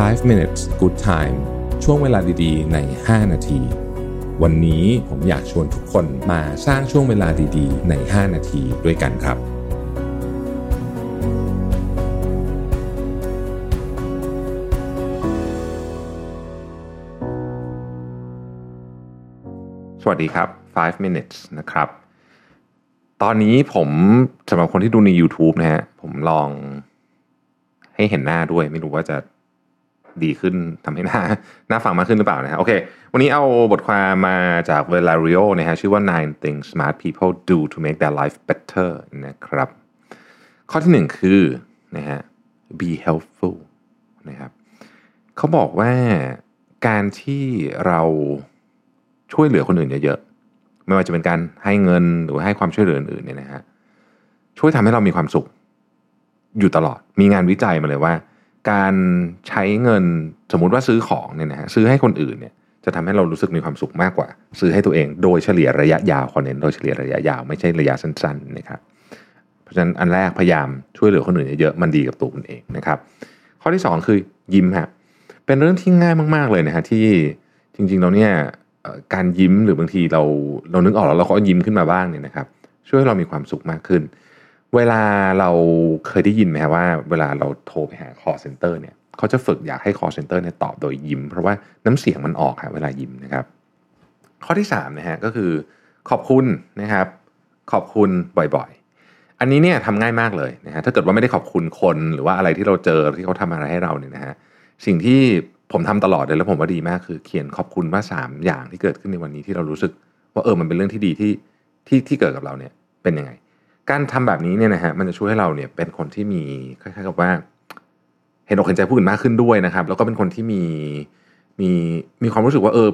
5 minutes good time ช่วงเวลาดีๆ ใน 5 นาที วันนี้ผมอยากชวนทุกคนมาสร้างช่วงเวลาดีๆ ใน 5 นาทีด้วยกันครับ สวัสดีครับ 5 minutes นะครับ ตอนนี้ผมสำหรับคนที่ดูใน YouTube นะฮะ ผมลองให้เห็นหน้าด้วยไม่รู้ว่าจะ ดีขึ้นทำให้หน้าหน้าฟังมากขึ้นหรือเปล่านะฮะโอเค วันนี้เอาบทความมาจาก Valerio นะฮะชื่อว่า nine things smart people do to make their life better นะครับ ข้อที่หนึ่งคือนะฮะ be helpful นะครับเขาบอกว่าการที่เราช่วยเหลือคนอื่นเยอะๆ ไม่ว่าจะเป็นการให้เงินหรือให้ความช่วยเหลืออื่นๆเนี่ยนะฮะช่วยทำให้เรามีความสุข อยู่ตลอดมีงานวิจัยมาเลยว่า การใช้เงินสมมุติว่าซื้อของเนี่ยนะฮะซื้อให้คนอื่นเนี่ยจะทำให้เรารู้สึกมีความสุขมากกว่า ซื้อให้ตัวเองโดยเฉลี่ยระยะยาวคอนเน้นโดยเฉลี่ยระยะยาวไม่ใช่ระยะสั้นๆนะครับเพราะฉะนั้นอันแรกพยายามช่วยเหลือคนอื่นเยอะๆมันดีกับตัวคุณเองนะครับ ข้อที่สองคือยิ้มฮะเป็นเรื่องที่ง่ายมากๆเลยนะฮะที่จริงๆเราเนี่ยการยิ้มหรือบางทีเราเรานึกออกแล้วเราก็ยิ้มขึ้นมาบ้างเนี่ยนะครับ ช่วยให้เรามีความสุขมากขึ้น เวลาเราเคยได้ยินไหมว่า เวลาเราโทรไปหา call center เนี่ยเขาจะฝึกอยากให้ call center เนี่ยตอบโดยยิ้ม เพราะว่าน้ำเสียงมันออกฮะเวลายิ้มนะครับ ข้อที่สามนะฮะก็คือขอบคุณนะครับ ขอบคุณบ่อยๆ อันนี้เนี่ยทำง่ายมากเลยนะฮะถ้าเกิดว่าไม่ได้ขอบคุณคนหรือว่าอะไรที่เราเจอที่เขาทำอะไรให้เราเนี่ยนะฮะสิ่งที่ผมทำตลอดเลยแล้วผมว่าดีมากคือเขียนขอบคุณว่าสามอย่างที่เกิดขึ้นในวันนี้ที่เรารู้สึก ว่าเออมันเป็นเรื่องที่ดีที่ที่ที่เกิดกับเราเนี่ยเป็นยังไง การทำแบบนี้เนี่ยนะฮะมันจะช่วยให้เราเนี่ยเป็นคนที่มีคล้ายๆกับว่า เห็นอกเห็นใจผู้อื่นมากขึ้นด้วยนะครับ แล้วก็เป็นคนที่มีมีมีความรู้สึกว่าเออ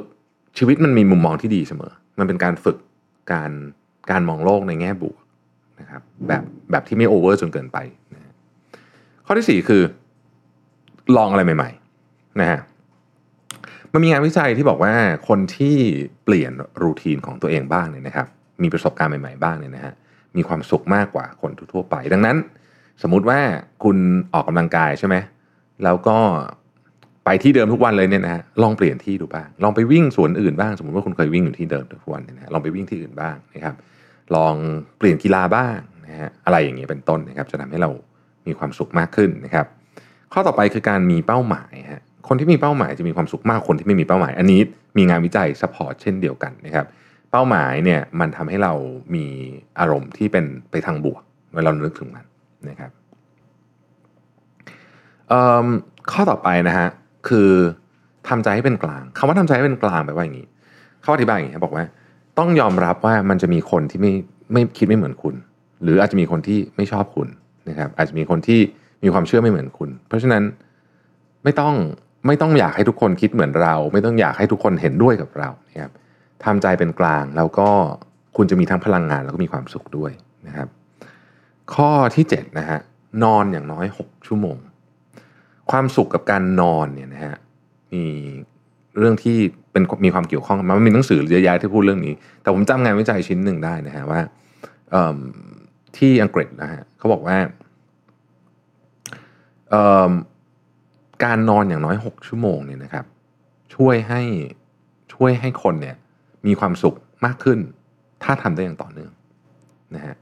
ชีวิตมันมีมุมมองที่ดีเสมอ มันเป็นการฝึกการการมองโลกในแง่บวกนะครับ แบบแบบที่ไม่โอเวอร์จนเกินไปนะข้อที่สี่คือ ลองอะไรใหม่ ๆ นะฮะมันมีงานวิจัยที่บอกว่าคนที่เปลี่ยนรูทีนของตัวเองบ้างเนี่ยนะครับ มีประสบการณ์ใหม่ ๆ บ้างเนี่ยนะฮะ มีความสุขมากกว่าคนทั่วไป ดังนั้น สมมุติว่าคุณออกกำลังกายใช่ไหมแล้วก็ไปที่เดิมทุกวันเลยเนี่ยนะฮะลองเปลี่ยนที่ดูบ้าง ลองไปวิ่งสวนอื่นบ้าง สมมติว่าคุณเคยวิ่งอยู่ที่เดิมทุกวันเนี่ยนะลองไปวิ่งที่อื่นบ้างนะครับ ลองเปลี่ยนกีฬาบ้างนะฮะอะไรอย่างเงี้ยเป็นต้นนะครับ จะทำให้เรามีความสุขมากขึ้นนะครับ ข้อต่อไปคือการมีเป้าหมายฮะคนที่มีเป้าหมายจะมีความสุขมากกว่าคนที่ไม่มีเป้าหมาย อันนี้มีงานวิจัย support เช่นเดียวกันนะครับ เป้าหมายเนี่ยมันทำให้เรามีอารมณ์ที่เป็นไปทางบวกเวลาเรานึกถึงมันนะครับข้อต่อไปนะฮะคือทำใจให้เป็นกลางคำว่าทำใจให้เป็นกลางแปลว่าอย่างนี้เขาอธิบายอย่างนี้บอกว่า ต้องยอมรับว่ามันจะมีคนที่ไม่ไม่คิดไม่เหมือนคุณ หรืออาจจะมีคนที่ไม่ชอบคุณนะครับอาจจะมีคนที่มีความเชื่อไม่เหมือนคุณ เพราะฉะนั้นไม่ต้องไม่ต้องอยากให้ทุกคนคิดเหมือนเรา ไม่ต้องอยากให้ทุกคนเห็นด้วยกับเรานะครับ ทำใจเป็นกลาง แล้วก็คุณจะมีทั้งพลังงานแล้วก็มีความสุขด้วยนะครับ ข้อที่7นะฮะนอนอย่างน้อย 6 ชั่วโมง ความสุขกับการนอนเนี่ยนะฮะมีเรื่องที่เป็นมีความเกี่ยวข้องมันมีหนังสือเยอะแยะที่พูดเรื่องนี้ แต่ผมจำงานวิจัยชิ้นหนึ่งได้นะฮะว่าที่อังกฤษนะฮะเขาบอกว่าการนอนอย่างน้อย 6 ชั่วโมงเนี่ยนะครับ ช่วยให้ช่วยให้คนเนี่ย มีความสุขมากขึ้น ถ้าทำได้อย่างต่อเนื่องนะฮะ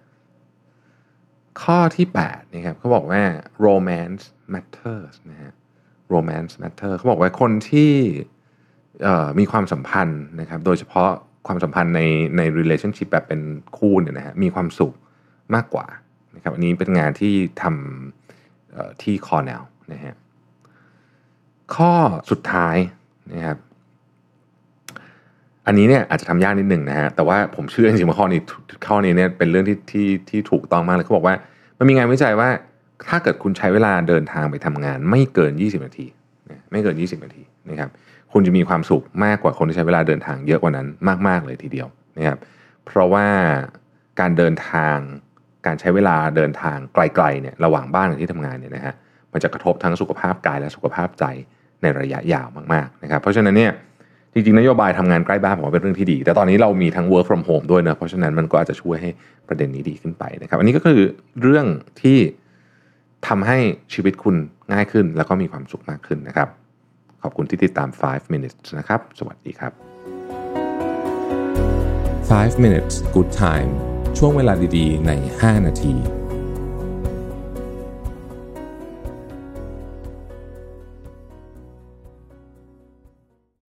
ข้อที่8นะครับเขาบอกว่า romance matters นะฮะ romance matter เขาบอกว่าคนที่มีความสัมพันธ์นะครับ โดยเฉพาะความสัมพันธ์ในใน relationship แบบเป็นคู่เนี่ยนะฮะมีความสุขมากกว่านะครับอันนี้เป็นงานที่ทำที่ Cornell นะฮะข้อสุดท้ายนะครับ อันนี้เนี่ยอาจจะทำยากนิดหนึ่งนะฮะแต่ว่าผมเชื่อจริงๆว่าข้อนี้ข้อนี้เนี่ยเป็นเรื่องที่ที่ที่ถูกต้องมากเลยเขาบอกว่า มันมีงานวิจัยว่าถ้าเกิดคุณใช้เวลาเดินทางไปทำงาน ไม่เกิน 20 นาทีนะไม่เกิน 20 นาทีนะครับคุณจะมีความสุขมากกว่าคนที่ใช้เวลาเดินทางเยอะกว่านั้นมาก ๆ เลยทีเดียวนะครับเพราะว่าการเดินทางการใช้เวลาเดินทางไกลๆเนี่ยระหว่างบ้านกับที่ทำงานเนี่ยนะฮะมันจะกระทบทั้งสุขภาพกายและสุขภาพใจในระยะยาวมากๆนะครับเพราะฉะนั้นเนี่ย จริงๆ นโยบายทำงานใกล้บ้านผมว่าเป็นเรื่องที่ดี แต่ตอนนี้เรามีทั้ง work from home ด้วยนะเพราะฉะนั้นมันก็อาจจะช่วยให้ประเด็นนี้ดีขึ้นไปนะครับ อันนี้ก็คือเรื่องที่ทำให้ชีวิตคุณง่ายขึ้น แล้วก็มีความสุขมากขึ้นนะครับ ขอบคุณที่ติดตาม 5 minutes นะครับ สวัสดีครับ 5 minutes good time ช่วงเวลาดีๆ ใน 5 นาที